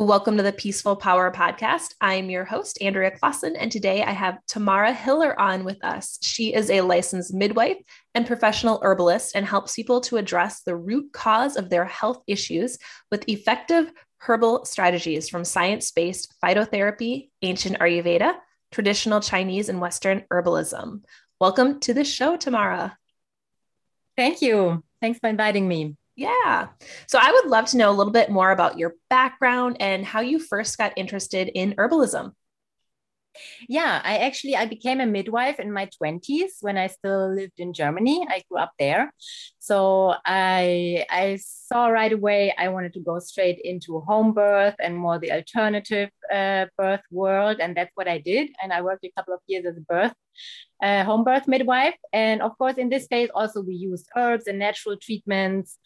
Welcome to the Peaceful Power Podcast. I'm your host, Andrea Clausen, and today I have Tamara Hiller on with us. She is a licensed midwife and professional herbalist and helps people to address the root cause of their health issues with effective herbal strategies from science based phytotherapy, ancient Ayurveda, traditional Chinese, and Western herbalism. Welcome to the show, Tamara. Thank you. Thanks for inviting me. Yeah. So I would love to know a little bit more about your background and how you first got interested in herbalism. Yeah, I actually I became a midwife in my 20s when I still lived in Germany. I grew up there. So I I saw right away I wanted to go straight into home birth and more the alternative uh, birth world and that's what I did and I worked a couple of years as a birth uh, home birth midwife. And of course, in this phase, also we used herbs and natural treatments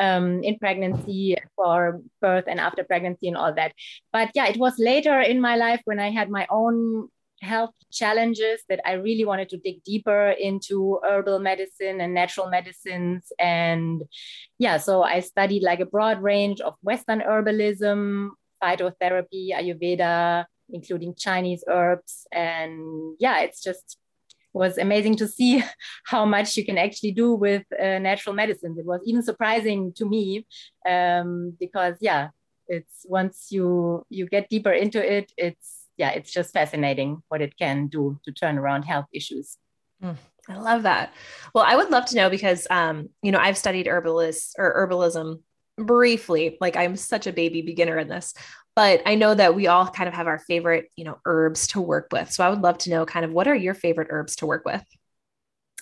um, in pregnancy for birth and after pregnancy and all that. But yeah, it was later in my life when I had my own health challenges that I really wanted to dig deeper into herbal medicine and natural medicines. And yeah, so I studied like a broad range of Western herbalism, phytotherapy, Ayurveda, including Chinese herbs. And yeah, it's just was amazing to see how much you can actually do with uh, natural medicines. It was even surprising to me um, because yeah, it's once you you get deeper into it, it's yeah, it's just fascinating what it can do to turn around health issues. Mm, I love that. Well, I would love to know because um, you know I've studied herbalists or herbalism briefly. Like I'm such a baby beginner in this, but I know that we all kind of have our favorite, you know, herbs to work with. So I would love to know kind of what are your favorite herbs to work with?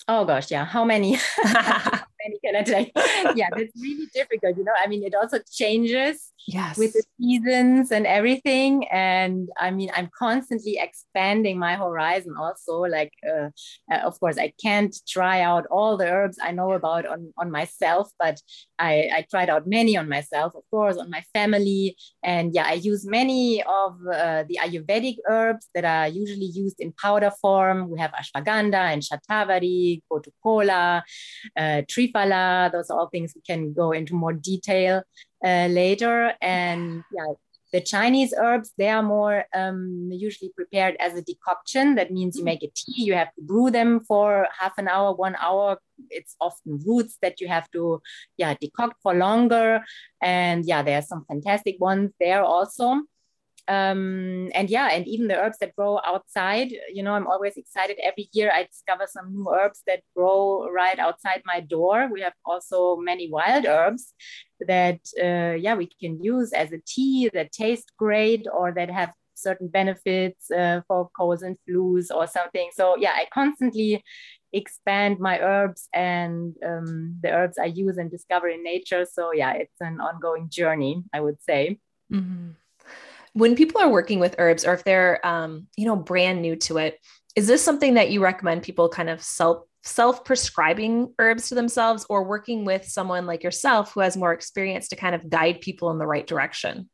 Oh gosh, yeah. How many? Many can I take? yeah, it's really difficult. You know, I mean, it also changes yes. with the seasons and everything. And I mean, I'm constantly expanding my horizon also. Like, uh, uh, of course, I can't try out all the herbs I know about on, on myself, but I, I tried out many on myself, of course, on my family. And yeah, I use many of uh, the Ayurvedic herbs that are usually used in powder form. We have ashwagandha and shatavari, gotukola, uh, Those are all things we can go into more detail uh, later. And yeah, the Chinese herbs, they are more um, usually prepared as a decoction. That means you mm. make a tea, you have to brew them for half an hour, one hour. It's often roots that you have to, yeah, decoct for longer. And yeah, there are some fantastic ones there also um, and yeah, and even the herbs that grow outside, you know, I'm always excited. Every year I discover some new herbs that grow right outside my door. We have also many wild herbs that, uh, yeah, we can use as a tea that taste great or that have certain benefits uh, for colds and flus or something. So yeah, I constantly expand my herbs and um, the herbs I use and discover in nature. So yeah, it's an ongoing journey, I would say. Mm-hmm when people are working with herbs or if they're um, you know brand new to it is this something that you recommend people kind of self self prescribing herbs to themselves or working with someone like yourself who has more experience to kind of guide people in the right direction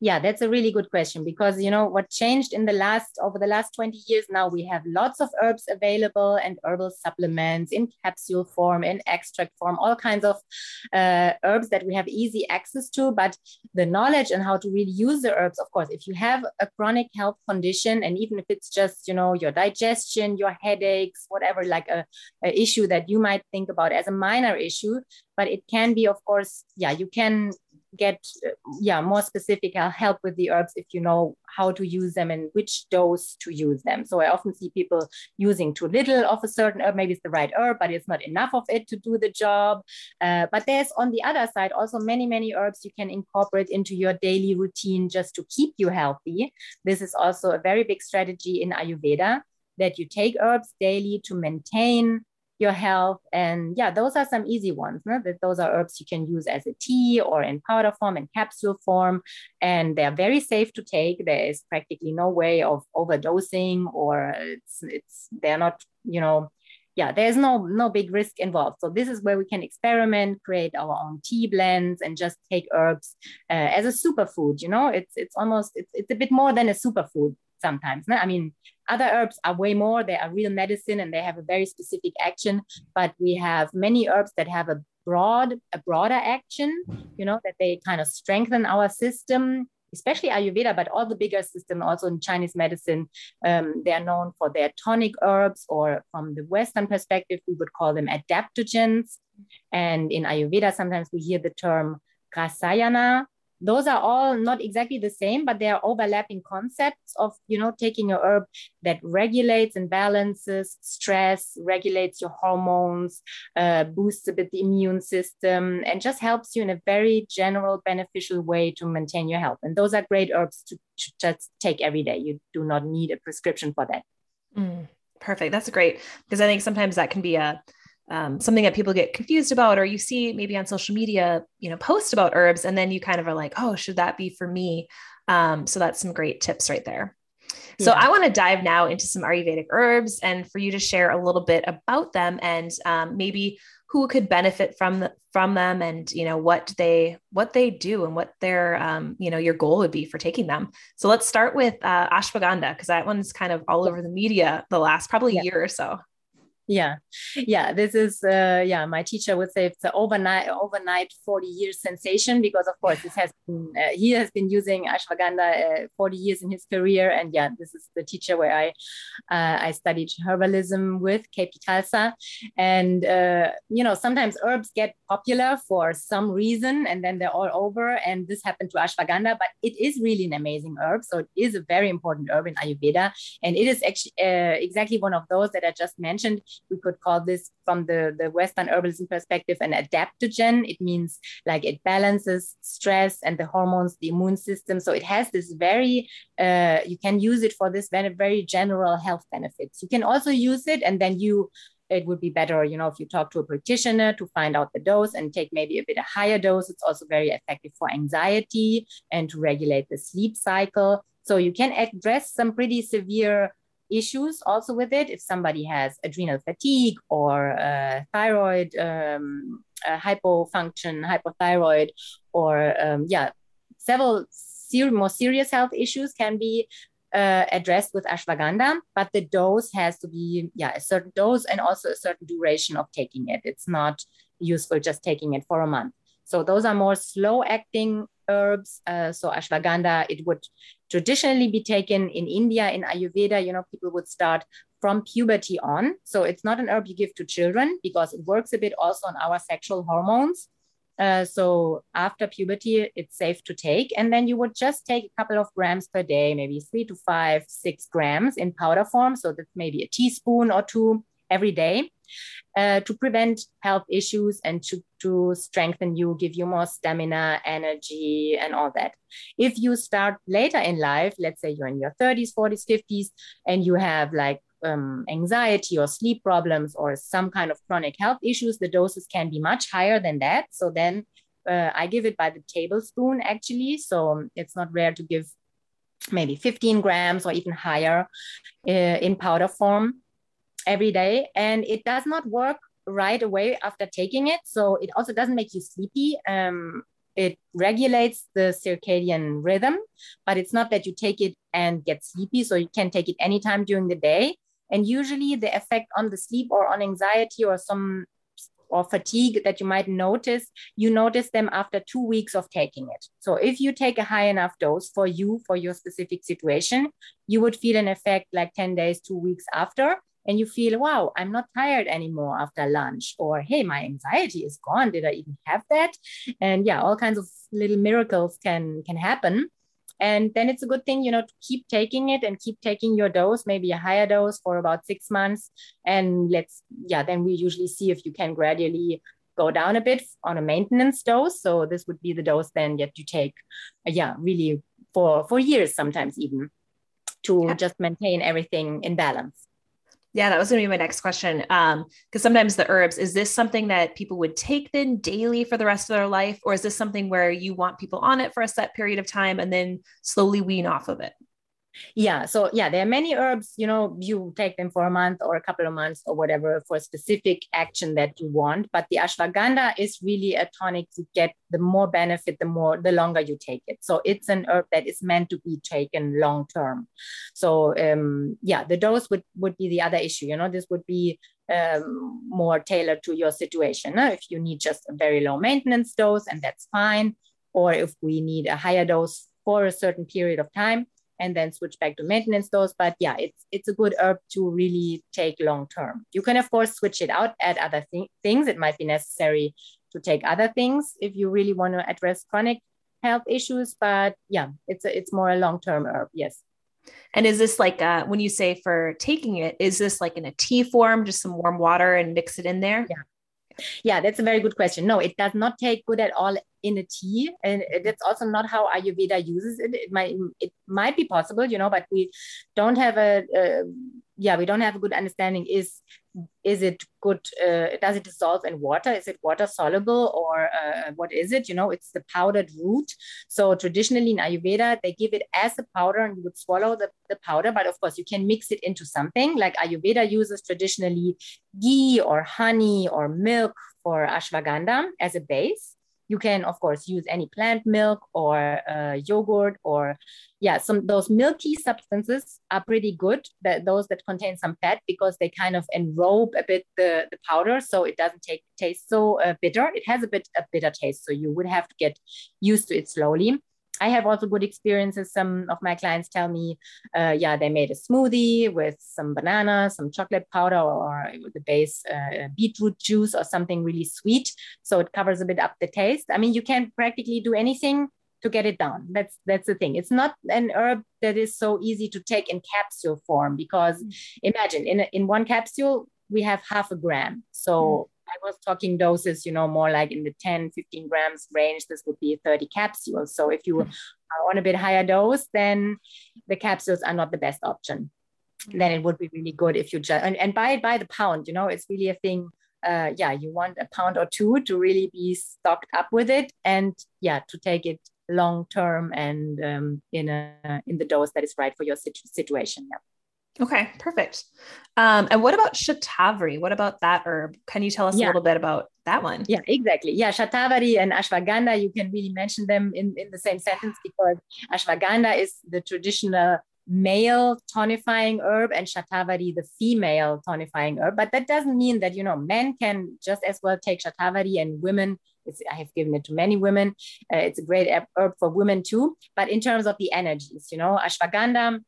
yeah that's a really good question because you know what changed in the last over the last 20 years now we have lots of herbs available and herbal supplements in capsule form in extract form all kinds of uh, herbs that we have easy access to. But the knowledge and how to really use the herbs of course if you have a chronic health condition and even if it's just you know your digestion your headaches whatever like a, a issue that you might think about as a minor issue but it can be of course yeah you can get yeah more specific i'll help with the herbs if you know how to use them and which dose to use them. So i often see people using too little of a certain herb maybe it's the right herb but it's not enough of it to do the job. Uh, but there's on the other side also many many herbs you can incorporate into your daily routine just to keep you healthy. This is also a very big strategy in ayurveda that you take herbs daily to maintain your health. And yeah, those are some easy ones. No? Those are herbs you can use as a tea or in powder form and capsule form. And they're very safe to take. There is practically no way of overdosing or it's it's they're not, you know, yeah, there's no no big risk involved. So this is where we can experiment, create our own tea blends, and just take herbs uh, as a superfood. You know, it's it's almost it's, it's a bit more than a superfood sometimes. I mean, other herbs are way more. They are real medicine and they have a very specific action. But we have many herbs that have a broad, a broader action. You know, that they kind of strengthen our system especially Ayurveda, but all the bigger system, also in Chinese medicine, um, they are known for their tonic herbs, or from the Western perspective, we would call them adaptogens. And in Ayurveda, sometimes we hear the term rasayana, those are all not exactly the same but they are overlapping concepts of you know taking a herb that regulates and balances stress regulates your hormones uh, boosts a bit the immune system and just helps you in a very general beneficial way to maintain your health. And those are great herbs to, to just take every day. You do not need a prescription for that. Mm, perfect. That's great because i think sometimes that can be a um, something that people get confused about or you see maybe on social media you know post about herbs and then you kind of are like oh should that be for me um, so that's some great tips right there yeah. so i want to dive now into some ayurvedic herbs and for you to share a little bit about them and um, maybe who could benefit from the, from them and you know what they what they do and what their um, you know your goal would be for taking them so let's start with uh, ashwagandha because that one's kind of all over the media the last probably yeah. year or so yeah. Yeah this is uh, yeah my teacher would say it's an overnight overnight 40 years sensation because of course this has been uh, he has been using ashwagandha uh, 40 years in his career. And yeah this is the teacher where i uh, i studied herbalism with kp khalsa. And uh, you know sometimes herbs get popular for some reason and then they're all over. And this happened to ashwagandha but it is really an amazing herb. So it is a very important herb in ayurveda. And it is actually uh, exactly one of those that i just mentioned we could call this from the, the Western herbalism perspective an adaptogen. It means like it balances stress and the hormones, the immune system. So it has this very, uh, you can use it for this very, very general health benefits. You can also use it and then you it would be better, you know, if you talk to a practitioner to find out the dose and take maybe a bit a higher dose. It's also very effective for anxiety and to regulate the sleep cycle. So you can address some pretty severe issues also with it. If somebody has adrenal fatigue or uh, thyroid um, uh, hypofunction, hypothyroid, or um, yeah, several ser- more serious health issues can be uh, addressed with ashwagandha, but the dose has to be yeah a certain dose and also a certain duration of taking it. It's not useful just taking it for a month. So those are more slow acting herbs. Uh, so ashwagandha, it would traditionally be taken in India, in Ayurveda, you know, people would start from puberty on. So it's not an herb you give to children because it works a bit also on our sexual hormones. Uh, so after puberty, it's safe to take. And then you would just take a couple of grams per day, maybe three to five, six grams in powder form. So that's maybe a teaspoon or two every day uh, to prevent health issues and to, to strengthen you, give you more stamina, energy, and all that. If you start later in life, let's say you're in your 30s, 40s, 50s, and you have like um, anxiety or sleep problems or some kind of chronic health issues, the doses can be much higher than that. So then uh, I give it by the tablespoon actually. So um, it's not rare to give maybe 15 grams or even higher uh, in powder form every day and it does not work right away after taking it. So it also doesn't make you sleepy. Um, it regulates the circadian rhythm but it's not that you take it and get sleepy. So you can take it anytime during the day. And usually the effect on the sleep or on anxiety or some or fatigue that you might notice, you notice them after two weeks of taking it. So if you take a high enough dose for you, for your specific situation, you would feel an effect like 10 days, two weeks after and you feel, wow, I'm not tired anymore after lunch, or hey, my anxiety is gone. Did I even have that? And yeah, all kinds of little miracles can can happen. And then it's a good thing, you know, to keep taking it and keep taking your dose, maybe a higher dose for about six months. And let's, yeah, then we usually see if you can gradually go down a bit on a maintenance dose. So this would be the dose then that you take, yeah, really for for years sometimes even to yeah. just maintain everything in balance. Yeah, that was going to be my next question. Um, because sometimes the herbs, is this something that people would take then daily for the rest of their life? Or is this something where you want people on it for a set period of time and then slowly wean off of it? Yeah so yeah there are many herbs you know you take them for a month or a couple of months or whatever for a specific action that you want but the ashwagandha is really a tonic to get the more benefit the more the longer you take it. So it's an herb that is meant to be taken long term. So um yeah the dose would would be the other issue you know this would be um, more tailored to your situation if you need just a very low maintenance dose and that's fine or if we need a higher dose for a certain period of time and then switch back to maintenance dose. But yeah, it's it's a good herb to really take long term. You can of course switch it out, add other th- things. It might be necessary to take other things if you really want to address chronic health issues. But yeah, it's a, it's more a long term herb. Yes. And is this like uh, when you say for taking it, is this like in a tea form, just some warm water and mix it in there? Yeah. Yeah, that's a very good question. No, it does not take good at all in a tea, and that's also not how Ayurveda uses it. It might it might be possible, you know, but we don't have a, a yeah, we don't have a good understanding. Is is it good uh, does it dissolve in water? Is it water soluble or uh, what is it? You know it's the powdered root. So traditionally in ayurveda they give it as a powder and you would swallow the, the powder but of course you can mix it into something. Like ayurveda uses traditionally ghee or honey or milk for ashwagandha as a base you can of course use any plant milk or uh, yogurt or yeah some those milky substances are pretty good that those that contain some fat because they kind of enrobe a bit the, the powder so it doesn't take taste so uh, bitter. It has a bit a bitter taste so you would have to get used to it slowly I have also good experiences. Some of my clients tell me, uh, yeah, they made a smoothie with some banana, some chocolate powder, or the base uh, beetroot juice or something really sweet. So it covers a bit up the taste. I mean, you can practically do anything to get it down. That's that's the thing. It's not an herb that is so easy to take in capsule form because mm. imagine in in one capsule we have half a gram. So mm I was talking doses, you know, more like in the 10, 15 grams range. This would be 30 capsules. So if you are on a bit higher dose, then the capsules are not the best option. Then it would be really good if you just and, and buy it by the pound. You know, it's really a thing. Uh, yeah, you want a pound or two to really be stocked up with it, and yeah, to take it long term and um, in a in the dose that is right for your situ- situation. Yeah. Okay, perfect. Um, and what about shatavari? What about that herb? Can you tell us yeah. a little bit about that one? Yeah, exactly. Yeah, shatavari and ashwagandha, you can really mention them in, in the same sentence because ashwagandha is the traditional male tonifying herb and shatavari the female tonifying herb. But that doesn't mean that, you know, men can just as well take shatavari and women I have given it to many women. Uh, it's a great herb for women too. But in terms of the energies, you know, ashwagandha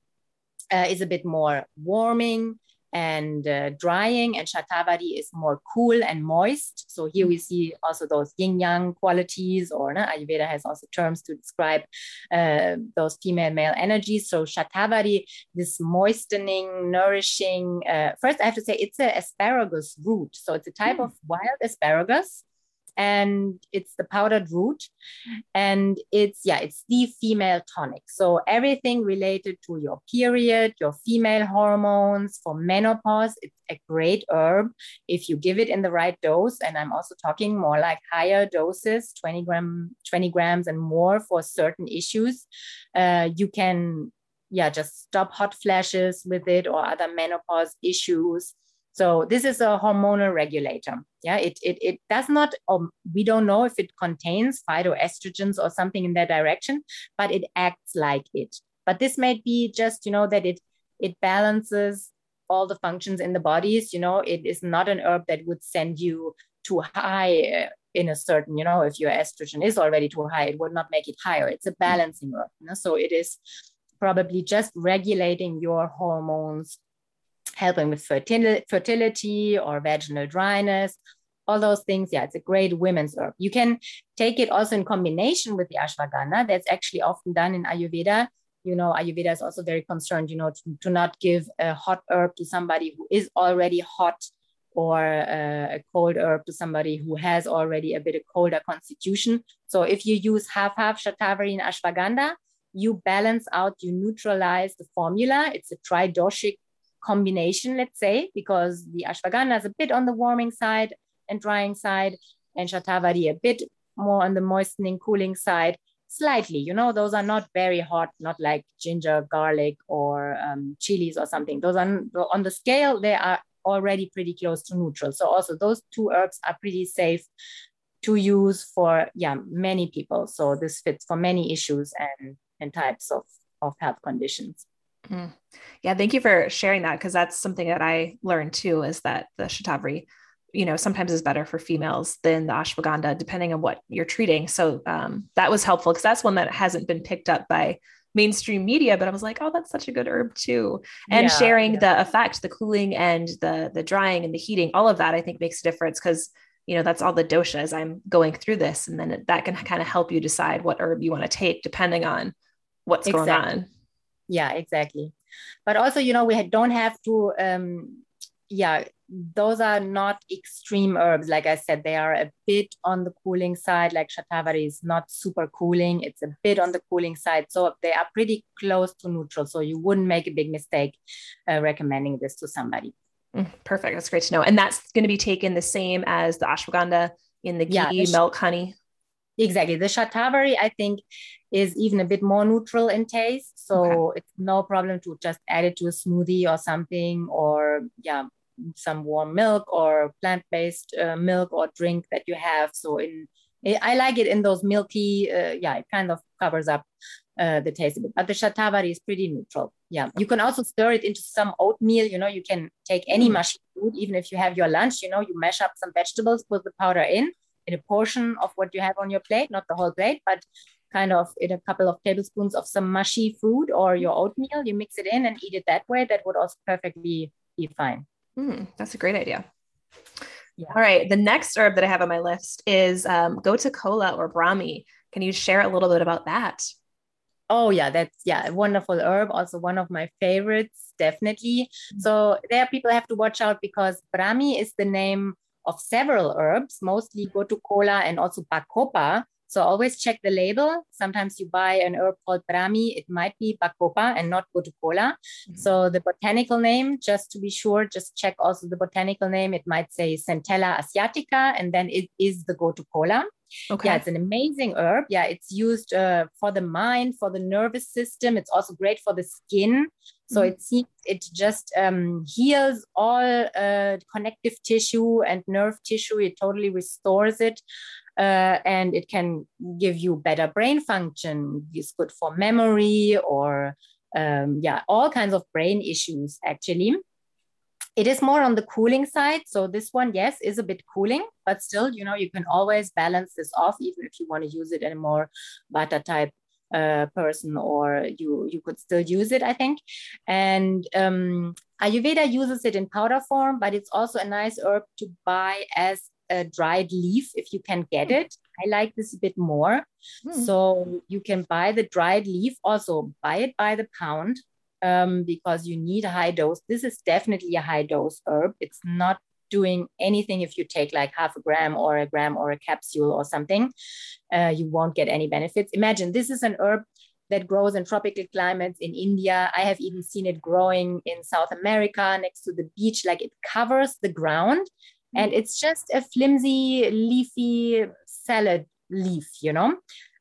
uh, is a bit more warming and uh, drying, and Shatavari is more cool and moist. So here we see also those yin yang qualities, or no, Ayurveda has also terms to describe uh, those female male energies. So Shatavari, this moistening, nourishing. Uh, first, I have to say it's an asparagus root, so it's a type mm. of wild asparagus and it's the powdered root. And it's yeah it's the female tonic. So everything related to your period your female hormones for menopause it's a great herb if you give it in the right dose. And i'm also talking more like higher doses 20 gram 20 grams and more for certain issues. Uh, you can yeah just stop hot flashes with it or other menopause issues so this is a hormonal regulator. Yeah, it, it, it does not, um, we don't know if it contains phytoestrogens or something in that direction, but it acts like it. But this may be just, you know, that it, it balances all the functions in the bodies. You know, it is not an herb that would send you too high uh, in a certain, you know, if your estrogen is already too high, it would not make it higher. It's a balancing herb. You know? So it is probably just regulating your hormones helping with fertility or vaginal dryness, all those things. Yeah, it's a great women's herb. You can take it also in combination with the ashwagandha. That's actually often done in Ayurveda. You know, Ayurveda is also very concerned, you know, to, to not give a hot herb to somebody who is already hot or uh, a cold herb to somebody who has already a bit of colder constitution. So if you use half-half shatavari and ashwagandha, you balance out, you neutralize the formula. It's a tridoshic combination, let's say, because the ashwagandha is a bit on the warming side and drying side, and shatavari a bit more on the moistening, cooling side, slightly. You know, those are not very hot, not like ginger, garlic, or um, chilies or something. Those are on the scale, they are already pretty close to neutral. So also those two herbs are pretty safe to use for yeah many people. So this fits for many issues and and types of of health conditions. Mm. Yeah, thank you for sharing that because that's something that I learned too is that the shatavari you know sometimes is better for females than the ashwagandha depending on what you're treating so um, that was helpful because that's one that hasn't been picked up by mainstream media but i was like oh that's such a good herb too and yeah, sharing yeah. the effect the cooling and the the drying and the heating all of that i think makes a difference because you know that's all the doshas i'm going through this and then that can kind of help you decide what herb you want to take depending on what's exactly. going on yeah exactly. But also you know we don't have to um yeah those are not extreme herbs. Like i said they are a bit on the cooling side. Like shatavari is not super cooling. It's a bit on the cooling side. So they are pretty close to neutral. So you wouldn't make a big mistake uh, recommending this to somebody. Mm, perfect. That's great to know. And that's going to be taken the same as the ashwagandha in the ghee yeah, milk honey exactly the shatavari i think is even a bit more neutral in taste so okay. it's no problem to just add it to a smoothie or something or yeah some warm milk or plant-based uh, milk or drink that you have. So in I like it in those milky, uh, yeah, it kind of covers up uh, the taste of it. But the shatavari is pretty neutral. Yeah, you can also stir it into some oatmeal. You know, you can take any mm. mushy food, even if you have your lunch. You know, you mash up some vegetables, put the powder in in a portion of what you have on your plate, not the whole plate, but kind of in a couple of tablespoons of some mushy food or your oatmeal. You mix it in and eat it that way. That would also perfectly be fine. Mm, that's a great idea. Yeah. All right. The next herb that I have on my list is um, gotu kola or brahmi. Can you share a little bit about that? Oh yeah, that's yeah, a wonderful herb. Also one of my favorites, definitely. Mm-hmm. So there people have to watch out because brahmi is the name of several herbs, mostly gotu kola and also bacopa, so always check the label. Sometimes you buy an herb called brahmi, it might be bacopa and not gotu kola. Mm-hmm. So the botanical name, just to be sure, just check also the botanical name. It might say Centella asiatica, and then it is the gotu kola. Okay. Yeah, it's an amazing herb. Yeah, it's used uh, for the mind, for the nervous system. It's also great for the skin. So mm-hmm. it seems it just um, heals all uh, connective tissue and nerve tissue. It totally restores it uh, and it can give you better brain function. It's good for memory or um, yeah, all kinds of brain issues actually. It is more on the cooling side. So this one, yes, is a bit cooling, but still, you know, you can always balance this off, even if you want to use it in a more vata type uh, person or you you could still use it i think and um, ayurveda uses it in powder form but it's also a nice herb to buy as a dried leaf if you can get it. I like this a bit more. Mm. So you can buy the dried leaf, also buy it by the pound um, because you need a high dose. This is definitely a high dose herb. It's not doing anything if you take like half a gram or a gram or a capsule or something. Uh, you won't get any benefits. Imagine this is an herb that grows in tropical climates in India. I have even seen it growing in South America next to the beach. Like it covers the ground and it's just a flimsy leafy salad leaf you know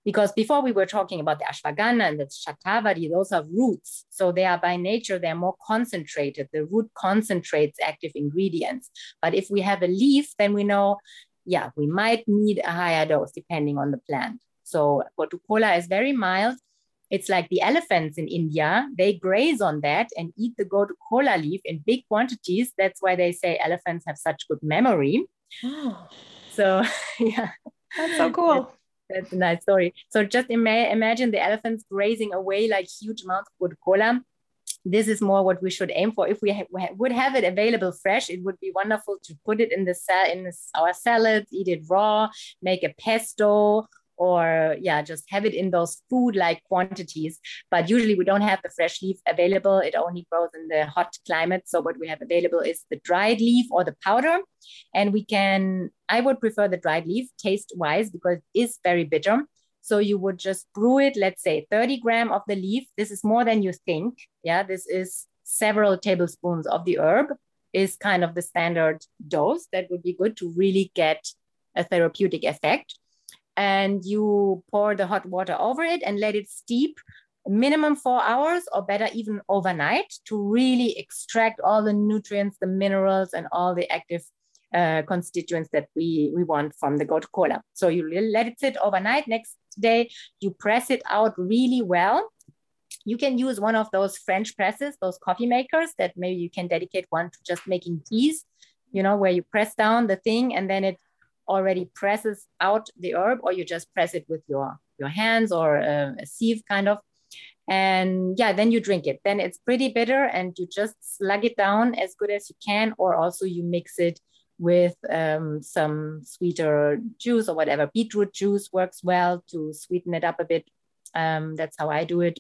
because before we were talking about the ashwagandha and the shatavari those are roots so they are by nature they're more concentrated the root concentrates active ingredients but if we have a leaf then we know yeah we might need a higher dose depending on the plant so gotu kola is very mild it's like the elephants in India, they graze on that and eat the gotu kola leaf in big quantities. That's why they say elephants have such good memory. Oh. So, yeah. That's so cool. That's, a nice story. So just ima- imagine the elephants grazing away like huge amounts of gotu kola. This is more what we should aim for. If we ha- would have it available fresh, it would be wonderful to put it in the sa- in our salads, eat it raw, make a pesto, or yeah just have it in those food like quantities. But usually we don't have the fresh leaf available. It only grows in the hot climate. So what we have available is the dried leaf or the powder. And we can i would prefer the dried leaf taste wise because it is very bitter. So you would just brew it let's say 30 gram of the leaf. This is more than you think. Yeah this is several tablespoons of the herb is kind of the standard dose that would be good to really get a therapeutic effect and you pour the hot water over it and let it steep minimum four hours or better even overnight to really extract all the nutrients the minerals and all the active uh, constituents that we, we want from the gotu kola so you let it sit overnight. Next day you press it out really well. You can use one of those french presses those coffee makers that maybe you can dedicate one to just making teas you know, where you press down the thing and then it already presses out the herb, or you just press it with your your hands or a, a sieve kind of. And yeah, then you drink it. Then it's pretty bitter, and you just slug it down as good as you can, or also you mix it with um, some sweeter juice or whatever. Beetroot juice works well to sweeten it up a bit. Um, that's how I do it.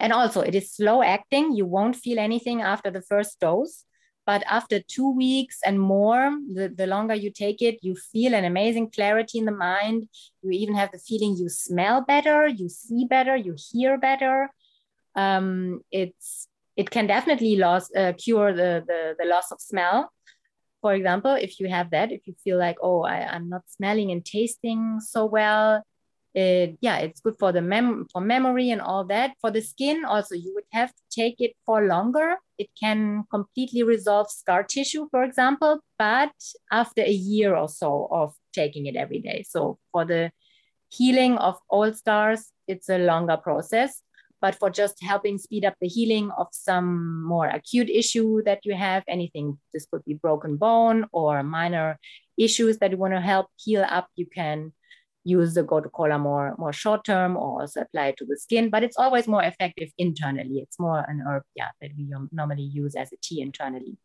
And also, it is slow acting. You won't feel anything after the first dose. But after two weeks and more, the, the longer you take it, you feel an amazing clarity in the mind. You even have the feeling you smell better, you see better, you hear better. Um, it's it can definitely loss, uh, cure the, the, the loss of smell. For example, if you have that, if you feel like, oh, I, I'm not smelling and tasting so well, it, yeah, it's good for the mem for memory and all that. For the skin, also, you would have to take it for longer. It can completely resolve scar tissue, for example, but after a year or so of taking it every day. So for the healing of old scars, it's a longer process. But for just helping speed up the healing of some more acute issue that you have, anything, this could be broken bone or minor issues that you want to help heal up, you can use the gotu kola more more short term or also apply it to the skin but it's always more effective internally. It's more an herb yeah that we normally use as a tea internally.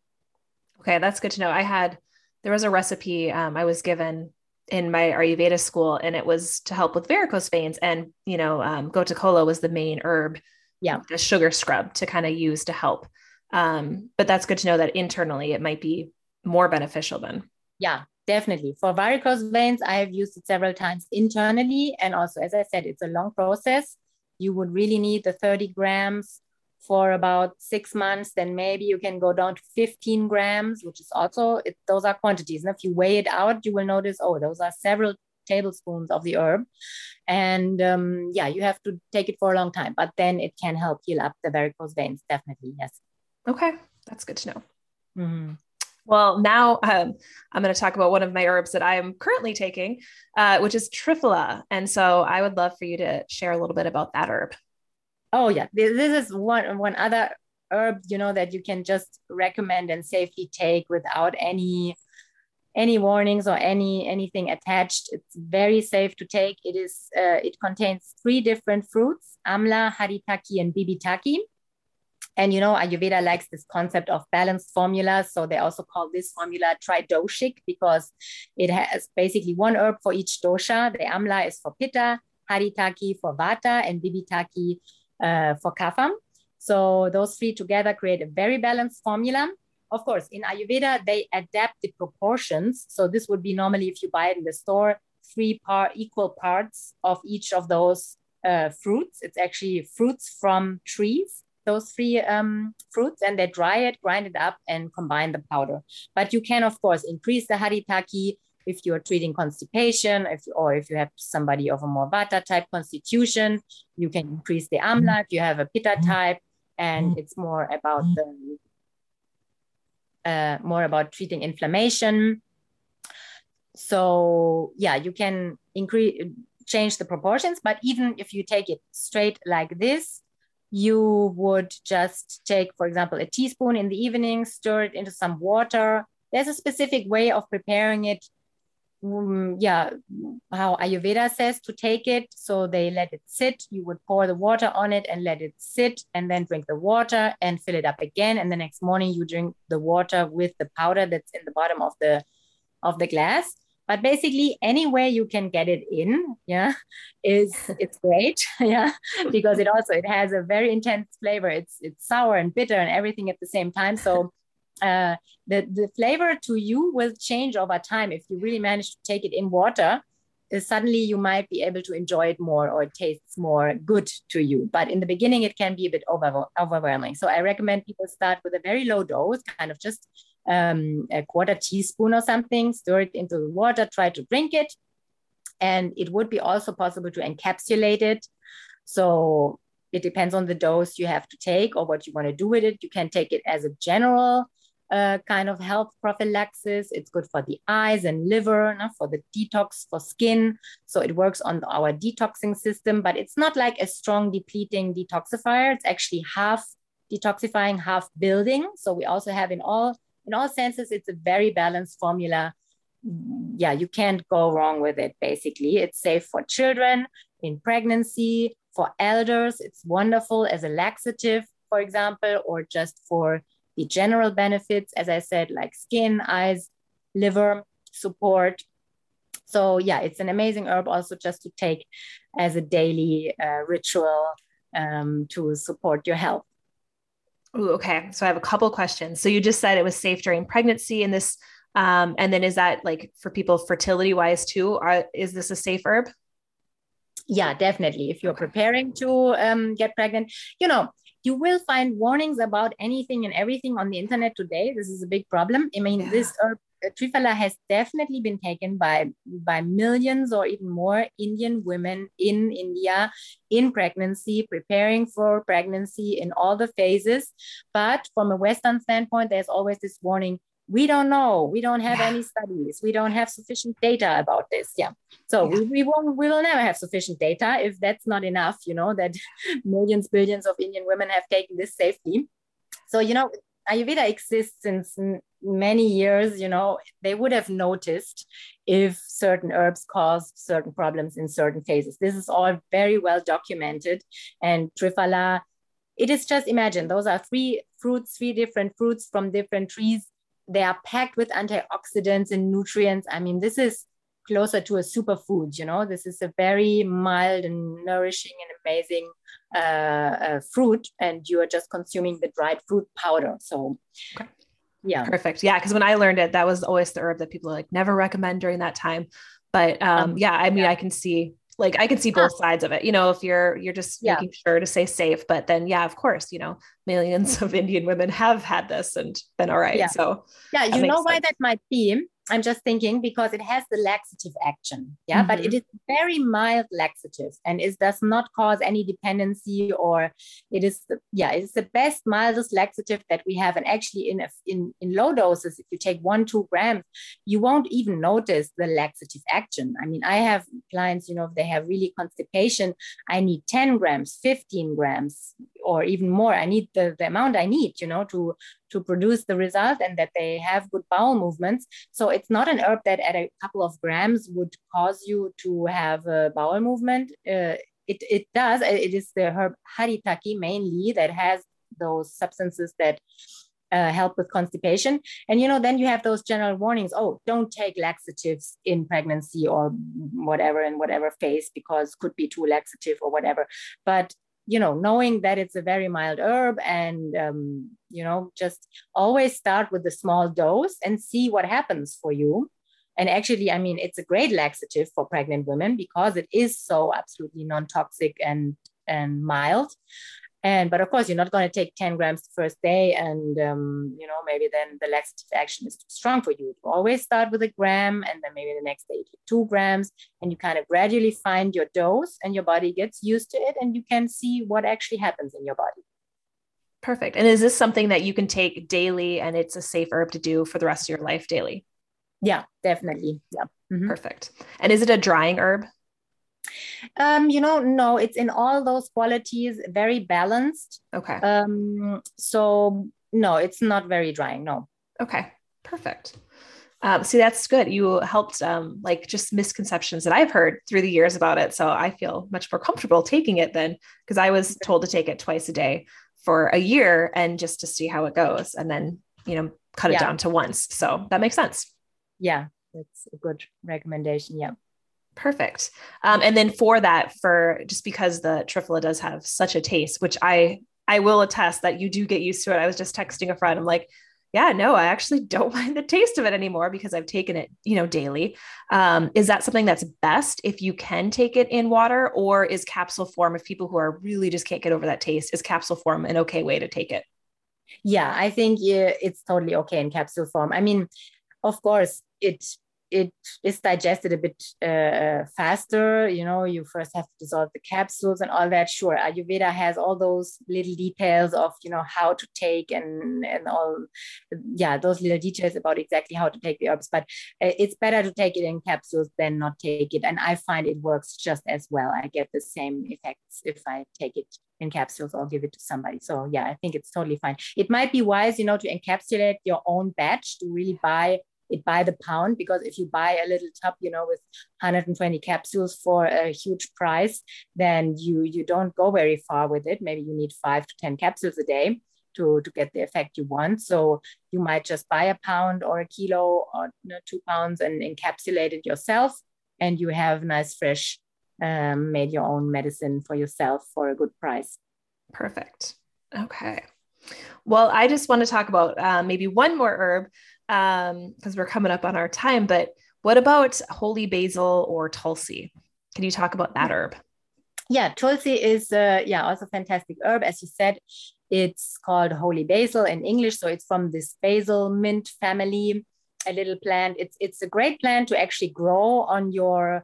Okay that's good to know. I had there was a recipe um, i was given in my ayurveda school and it was to help with varicose veins and you know um, was the main herb yeah. the sugar scrub to kind of use to help. Um, but that's good to know that internally it might be more beneficial then. Yeah definitely. For varicose veins i have used it several times internally. And also as i said it's a long process. You would really need the 30 grams for about six months. Then maybe you can go down to 15 grams which is also it, those are quantities. And if you weigh it out you will notice oh those are several tablespoons of the herb. And um, yeah you have to take it for a long time but then it can help heal up the varicose veins definitely yes. Okay. That's good to know. Mm-hmm. Well, now um, I'm going to talk about one of my herbs that I am currently taking, uh, which is Triphala. And so I would love for you to share a little bit about that herb. Oh yeah, this is one one other herb you know that you can just recommend and safely take without any any warnings or any anything attached. It's very safe to take. It is uh, it contains three different fruits: amla, haritaki, and bibhitaki. And you know, Ayurveda likes this concept of balanced formulas. So they also call this formula tridoshic because it has basically one herb for each dosha. The amla is for pitta, haritaki for vata, and bibhitaki uh, for kapha. So those three together create a very balanced formula. Of course, in Ayurveda, they adapt the proportions. So this would be normally if you buy it in the store, three par equal parts of each of those uh, fruits. It's actually fruits from trees those three um, fruits and they dry it, grind it up, and combine the powder. But you can, of course, increase the haritaki if you're treating constipation, if or if you have somebody of a more vata type constitution, you can increase the amla. If you have a pitta type, and it's more about the uh, more about treating inflammation. So yeah, you can increase change the proportions, but even if you take it straight like this, you would just take, for example, a teaspoon in the evening, stir it into some water. There's a specific way of preparing it. Um, yeah, how Ayurveda says to take it. So they let it sit. You would pour the water on it and let it sit, and then drink the water and fill it up again. And the next morning you drink the water with the powder that's in the bottom of the of the glass but basically any way you can get it in yeah is it's great yeah because it also it has a very intense flavor. It's it's sour and bitter and everything at the same time. So uh, the the flavor to you will change over time. If you really manage to take it in water uh, suddenly you might be able to enjoy it more or it tastes more good to you. But in the beginning it can be a bit over, overwhelming. So i recommend people start with a very low dose kind of just um, a quarter teaspoon or something, stir it into the water, try to drink it. And it would be also possible to encapsulate it. So it depends on the dose you have to take or what you want to do with it. You can take it as a general uh, kind of health prophylaxis. It's good for the eyes and liver, no? for the detox, for skin. So it works on our detoxing system, but it's not like a strong depleting detoxifier. It's actually half detoxifying, half building. So we also have in all in all senses, it's a very balanced formula. Yeah, you can't go wrong with it, basically. It's safe for children in pregnancy, for elders. It's wonderful as a laxative, for example, or just for the general benefits, as I said, like skin, eyes, liver support. So, yeah, it's an amazing herb also just to take as a daily uh, ritual um, to support your health. Ooh, okay. So I have a couple questions. So you just said it was safe during pregnancy and this, um, and then is that like for people fertility wise too? Are, is this a safe herb? Yeah, definitely. If you're preparing to um, get pregnant, you know, you will find warnings about anything and everything on the internet today. This is a big problem. I mean, yeah. this herb Triphala has definitely been taken by by millions or even more Indian women in India in pregnancy, preparing for pregnancy in all the phases. But from a Western standpoint, there's always this warning we don't know we don't have yeah. any studies we don't have sufficient data about this yeah so yeah. We, we won't we will never have sufficient data if that's not enough you know that millions billions of indian women have taken this safely so you know ayurveda exists since many years you know they would have noticed if certain herbs cause certain problems in certain phases this is all very well documented and Triphala, it is just imagine those are three fruits three different fruits from different trees they are packed with antioxidants and nutrients. I mean, this is closer to a superfood, you know, this is a very mild and nourishing and amazing uh, uh, fruit, and you are just consuming the dried fruit powder. So, okay. Yeah. Perfect. Yeah. Cause when I learned it, that was always the herb that people like never recommend during that time. But um, um yeah, I mean, yeah. I can see like I can see both sides of it. You know, if you're you're just yeah. making sure to stay safe, but then yeah, of course, you know, millions of Indian women have had this and been all right. Yeah. So yeah, you know sense. why that might be. I'm just thinking because it has the laxative action. Yeah. Mm-hmm. But it is very mild laxative and it does not cause any dependency or it is, the, yeah, it's the best, mildest laxative that we have. And actually, in, a, in, in low doses, if you take one, two grams, you won't even notice the laxative action. I mean, I have clients, you know, if they have really constipation, I need 10 grams, 15 grams, or even more. I need the, the amount I need, you know, to to produce the result and that they have good bowel movements. So it's not an herb that at a couple of grams would cause you to have a bowel movement. Uh, it, it does. It is the herb haritaki mainly that has those substances that uh, help with constipation. And you know, then you have those general warnings. Oh, don't take laxatives in pregnancy or whatever in whatever phase because could be too laxative or whatever. But you know knowing that it's a very mild herb and um, you know just always start with a small dose and see what happens for you. And actually i mean it's a great laxative for pregnant women because it is so absolutely non-toxic and and mild and but of course, you're not going to take 10 grams the first day, and um, you know maybe then the laxative action is too strong for you. You always start with a gram, and then maybe the next day you take two grams, and you kind of gradually find your dose, and your body gets used to it, and you can see what actually happens in your body. Perfect. And is this something that you can take daily, and it's a safe herb to do for the rest of your life daily? Yeah, definitely. Yeah. Mm-hmm. Perfect. And is it a drying herb? Um, you know, no, it's in all those qualities, very balanced. Okay. Um, so no, it's not very drying. No. Okay. Perfect. Um, see, that's good. You helped um, like just misconceptions that I've heard through the years about it. So I feel much more comfortable taking it then because I was told to take it twice a day for a year and just to see how it goes and then, you know, cut it yeah. down to once. So that makes sense. Yeah, that's a good recommendation. Yeah. Perfect. Um, and then for that, for just because the trifla does have such a taste, which I I will attest that you do get used to it. I was just texting a friend. I'm like, yeah, no, I actually don't mind the taste of it anymore because I've taken it, you know, daily. Um, is that something that's best if you can take it in water, or is capsule form if people who are really just can't get over that taste? Is capsule form an okay way to take it? Yeah, I think it's totally okay in capsule form. I mean, of course, it it is digested a bit uh, faster. You know, you first have to dissolve the capsules and all that. Sure, Ayurveda has all those little details of you know how to take and and all, yeah, those little details about exactly how to take the herbs. But uh, it's better to take it in capsules than not take it, and I find it works just as well. I get the same effects if I take it in capsules or give it to somebody. So yeah, I think it's totally fine. It might be wise, you know, to encapsulate your own batch to really buy it by the pound because if you buy a little tub you know with 120 capsules for a huge price then you you don't go very far with it maybe you need five to 10 capsules a day to, to get the effect you want. So you might just buy a pound or a kilo or you know, two pounds and encapsulate it yourself. And you have nice, fresh, um, made your own medicine for yourself for a good price. Perfect. Okay. Well, I just want to talk about uh, maybe one more herb because um, we're coming up on our time. But what about holy basil or tulsi? Can you talk about that herb? Yeah, tulsi is uh, yeah also fantastic herb. As you said, it's called holy basil in English, so it's from this basil mint family. A little plant. It's it's a great plant to actually grow on your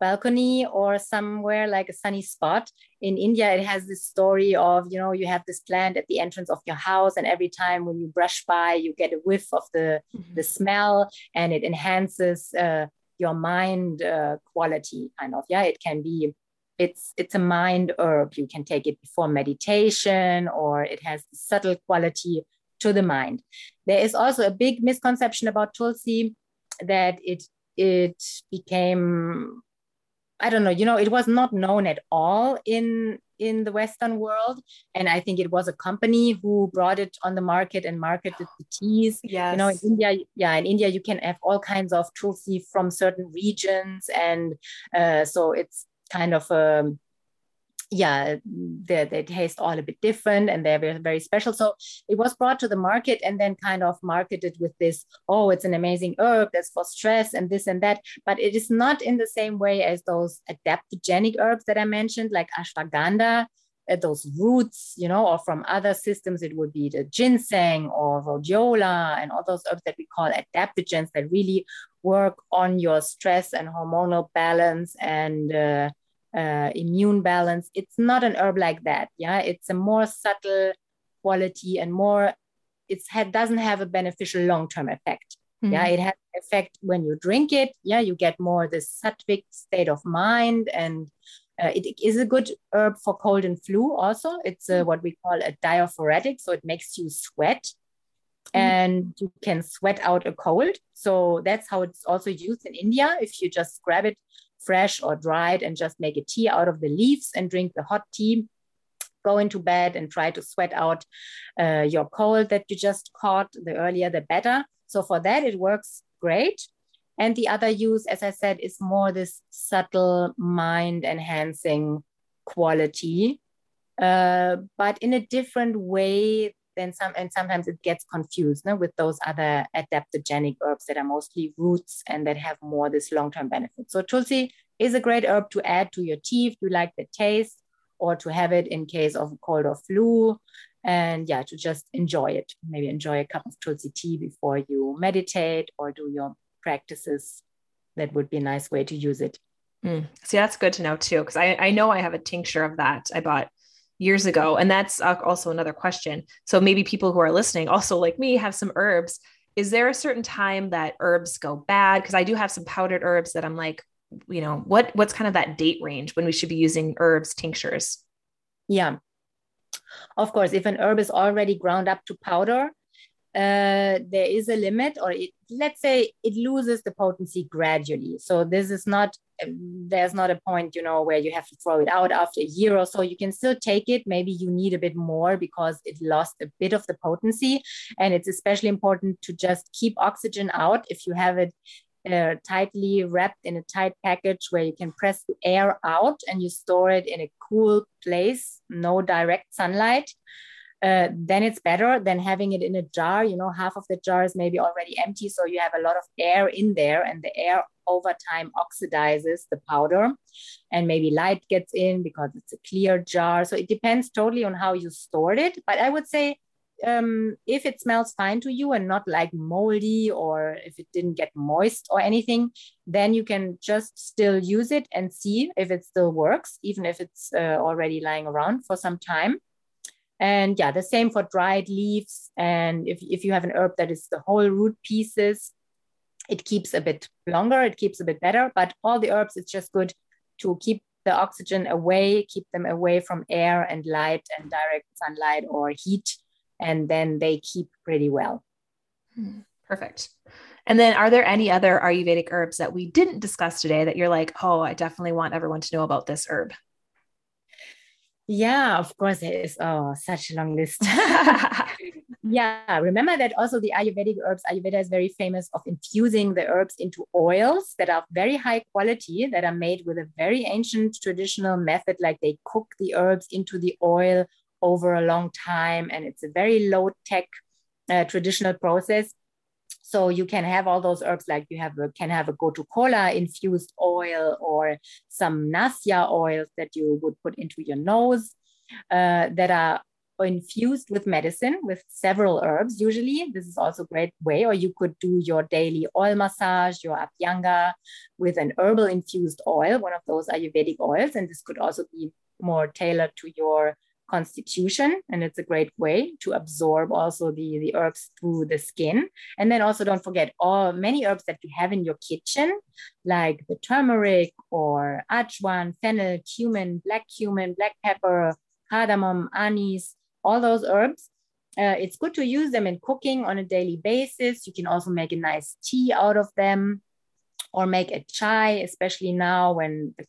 balcony or somewhere like a sunny spot. In India, it has this story of, you know, you have this plant at the entrance of your house, and every time when you brush by, you get a whiff of the, mm-hmm. the smell and it enhances uh, your mind uh, quality, kind of. Yeah, it can be. It's it's a mind herb. You can take it before meditation, or it has subtle quality to the mind. There is also a big misconception about tulsi that it it became I don't know, you know, it was not known at all in in the Western world, and I think it was a company who brought it on the market and marketed the teas. Yeah, you know, in India, yeah, in India you can have all kinds of tulsi from certain regions, and uh, so it's kind of a um, yeah, they, they taste all a bit different and they're very, very special. So it was brought to the market and then kind of marketed with this, oh, it's an amazing herb that's for stress and this and that. But it is not in the same way as those adaptogenic herbs that I mentioned, like ashwagandha, uh, those roots, you know, or from other systems, it would be the ginseng or rhodiola and all those herbs that we call adaptogens that really work on your stress and hormonal balance and uh, uh, immune balance. It's not an herb like that. Yeah, it's a more subtle quality and more. It's had doesn't have a beneficial long term effect. Mm-hmm. Yeah, it has effect when you drink it. Yeah, you get more the sattvic state of mind, and uh, it is a good herb for cold and flu. Also, it's uh, what we call a diaphoretic, so it makes you sweat. Mm-hmm. And you can sweat out a cold. So that's how it's also used in India. If you just grab it fresh or dried and just make a tea out of the leaves and drink the hot tea. Go into bed and try to sweat out uh, your cold that you just caught. The earlier the better. So for that it works great. And the other use as i said is more this subtle mind enhancing quality. Uh, but in a different way then some and sometimes it gets confused no, with those other adaptogenic herbs that are mostly roots and that have more this long-term benefit. So tulsi is a great herb to add to your tea if you like the taste or to have it in case of cold or flu. And yeah to just enjoy it. Maybe enjoy a cup of tulsi tea before you meditate or do your practices. That would be a nice way to use it. Mm. see that's good to know too because I, I know i have a tincture of that. I bought years ago. And that's also another question. So maybe people who are listening, also like me, have some herbs. Is there a certain time that herbs go bad? Because I do have some powdered herbs that I'm like, you know, what what's kind of that date range when we should be using herbs tinctures? Yeah. Of course, if an herb is already ground up to powder, uh, there is a limit, or it, let's say it loses the potency gradually. So this is not there's not a point, you know, where you have to throw it out after a year or so. You can still take it. Maybe you need a bit more because it lost a bit of the potency, and it's especially important to just keep oxygen out if you have it uh, tightly wrapped in a tight package where you can press the air out and you store it in a cool place, no direct sunlight uh, then it's better than having it in a jar. You know, half of the jar is maybe already empty, so you have a lot of air in there, and the air over time oxidizes the powder, and maybe light gets in because it's a clear jar. So it depends totally on how you stored it. But I would say um, if it smells fine to you and not like moldy or if it didn't get moist or anything, then you can just still use it and see if it still works, even if it's uh, already lying around for some time. And yeah, the same for dried leaves. And if, if you have an herb that is the whole root pieces, it keeps a bit longer, it keeps a bit better. But all the herbs, it's just good to keep the oxygen away, keep them away from air and light and direct sunlight or heat and then they keep pretty well. Hmm, perfect. And then, are there any other Ayurvedic herbs that we didn't discuss today that you're like, oh, I definitely want everyone to know about this herb? Yeah, of course, it is. Oh, such a long list. yeah, remember that also the Ayurvedic herbs, Ayurveda is very famous of infusing the herbs into oils that are very high quality, that are made with a very ancient traditional method, like they cook the herbs into the oil over a long time and it's a very low tech uh, traditional process so you can have all those herbs like you have can have a gotu kola infused oil or some nasya oils that you would put into your nose uh, that are infused with medicine with several herbs usually. This is also a great way or you could do your daily oil massage your abhyanga with an herbal infused oil one of those ayurvedic oils. And this could also be more tailored to your constitution and it's a great way to absorb also the, the herbs through the skin. And then also don't forget all many herbs that you have in your kitchen like the turmeric or ajwan fennel cumin black cumin black pepper cardamom anise all those herbs. Uh, it's good to use them in cooking on a daily basis. You can also make a nice tea out of them or make a chai especially now when the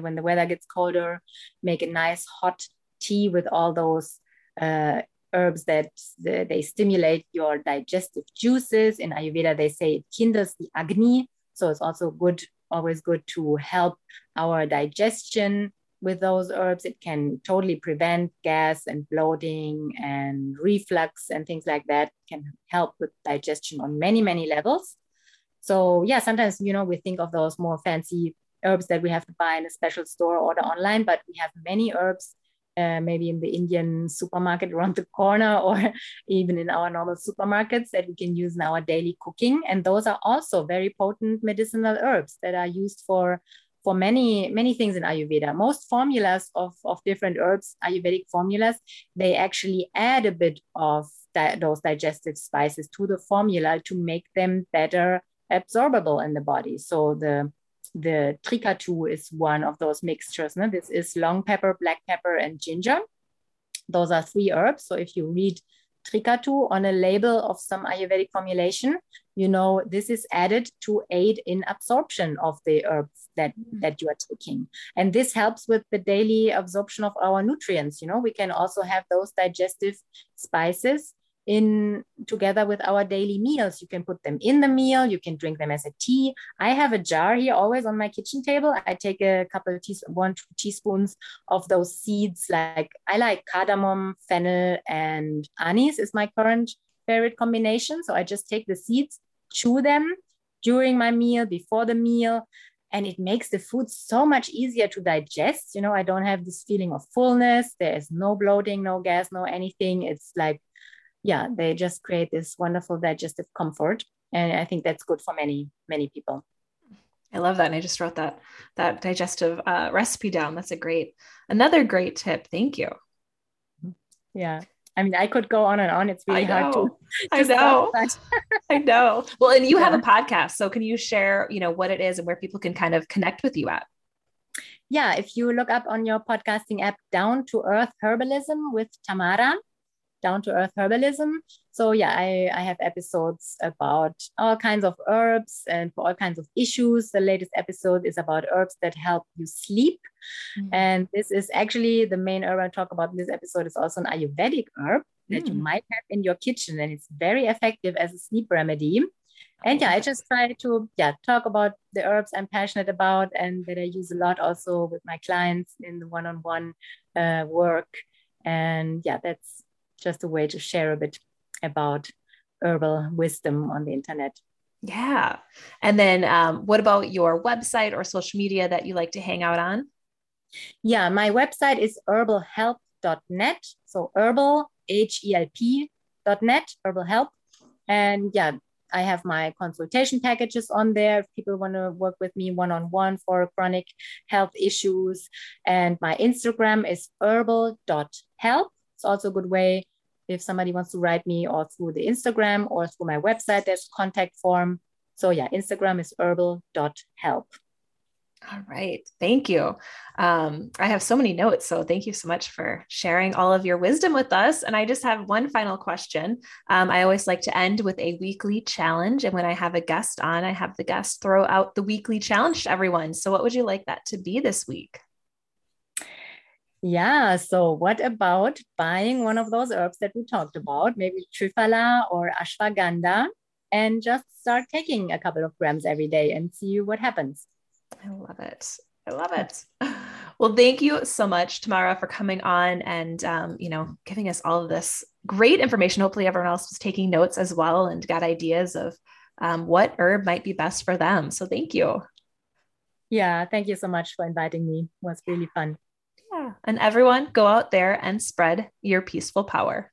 when the weather gets colder make a nice hot tea with all those uh, herbs that the, they stimulate your digestive juices. In Ayurveda, they say it kindles the Agni. So it's also good, always good to help our digestion with those herbs. It can totally prevent gas and bloating and reflux and things like that. Can help with digestion on many, many levels. So yeah, sometimes you know we think of those more fancy herbs that we have to buy in a special store or order online, but we have many herbs uh, maybe in the Indian supermarket around the corner or even in our normal supermarkets that we can use in our daily cooking. And those are also very potent medicinal herbs that are used for for many many things in ayurveda most formulas of, of different herbs ayurvedic formulas they actually add a bit of those digestive spices to the formula to make them better absorbable in the body so the the trikatu is one of those mixtures. No? This is long pepper, black pepper, and ginger. Those are three herbs. So if you read trikatu on a label of some Ayurvedic formulation, you know this is added to aid in absorption of the herbs that, mm. that you are taking. And this helps with the daily absorption of our nutrients. You know, we can also have those digestive spices in together with our daily meals. You can put them in the meal, you can drink them as a tea. I have a jar here always on my kitchen table. I take a couple of teaspoons, one, two teaspoons of those seeds. Like I like cardamom, fennel, and anise is my current favorite combination. So I just take the seeds, chew them during my meal, before the meal, and it makes the food so much easier to digest. You know, I don't have this feeling of fullness. There is no bloating, no gas, no anything. It's like yeah, they just create this wonderful digestive comfort. And I think that's good for many, many people. I love that. And I just wrote that that digestive uh, recipe down. That's a great, another great tip. Thank you. Yeah. I mean, I could go on and on. It's really hard to. I know. I know. Well, and you yeah. have a podcast, so can you share, you know, what it is and where people can kind of connect with you at? Yeah, if you look up on your podcasting app, Down to Earth Herbalism with Tamara, down to earth herbalism. So yeah, I, I have episodes about all kinds of herbs and for all kinds of issues. The latest episode is about herbs that help you sleep. Mm. And this is actually the main herb I talk about in this episode is also an Ayurvedic herb that you mm. might have in your kitchen. And it's very effective as a sleep remedy. And yeah, I just try to yeah talk about the herbs I'm passionate about and that I use a lot also with my clients in the one-on-one uh, work. And yeah, that's just a way to share a bit about herbal wisdom on the internet. Yeah. And then um, what about your website or social media that you like to hang out on? Yeah, my website is herbalhelp.net. So herbal, H E L P herbal.net, herbal help. And yeah, I have my consultation packages on there if people want to work with me one on one for chronic health issues. And my Instagram is herbal.help. It's also a good way if somebody wants to write me or through the Instagram or through my website, there's a contact form. So yeah, Instagram is herbal.help. All right. Thank you. Um, I have so many notes. So thank you so much for sharing all of your wisdom with us. And I just have one final question. Um, I always like to end with a weekly challenge. And when I have a guest on, I have the guest throw out the weekly challenge to everyone. So what would you like that to be this week? Yeah. So, what about buying one of those herbs that we talked about, maybe Triphala or Ashwagandha, and just start taking a couple of grams every day and see what happens? I love it. I love it. Well, thank you so much, Tamara, for coming on and um, you know giving us all of this great information. Hopefully, everyone else was taking notes as well and got ideas of um, what herb might be best for them. So, thank you. Yeah, thank you so much for inviting me. It was really fun. And everyone, go out there and spread your peaceful power.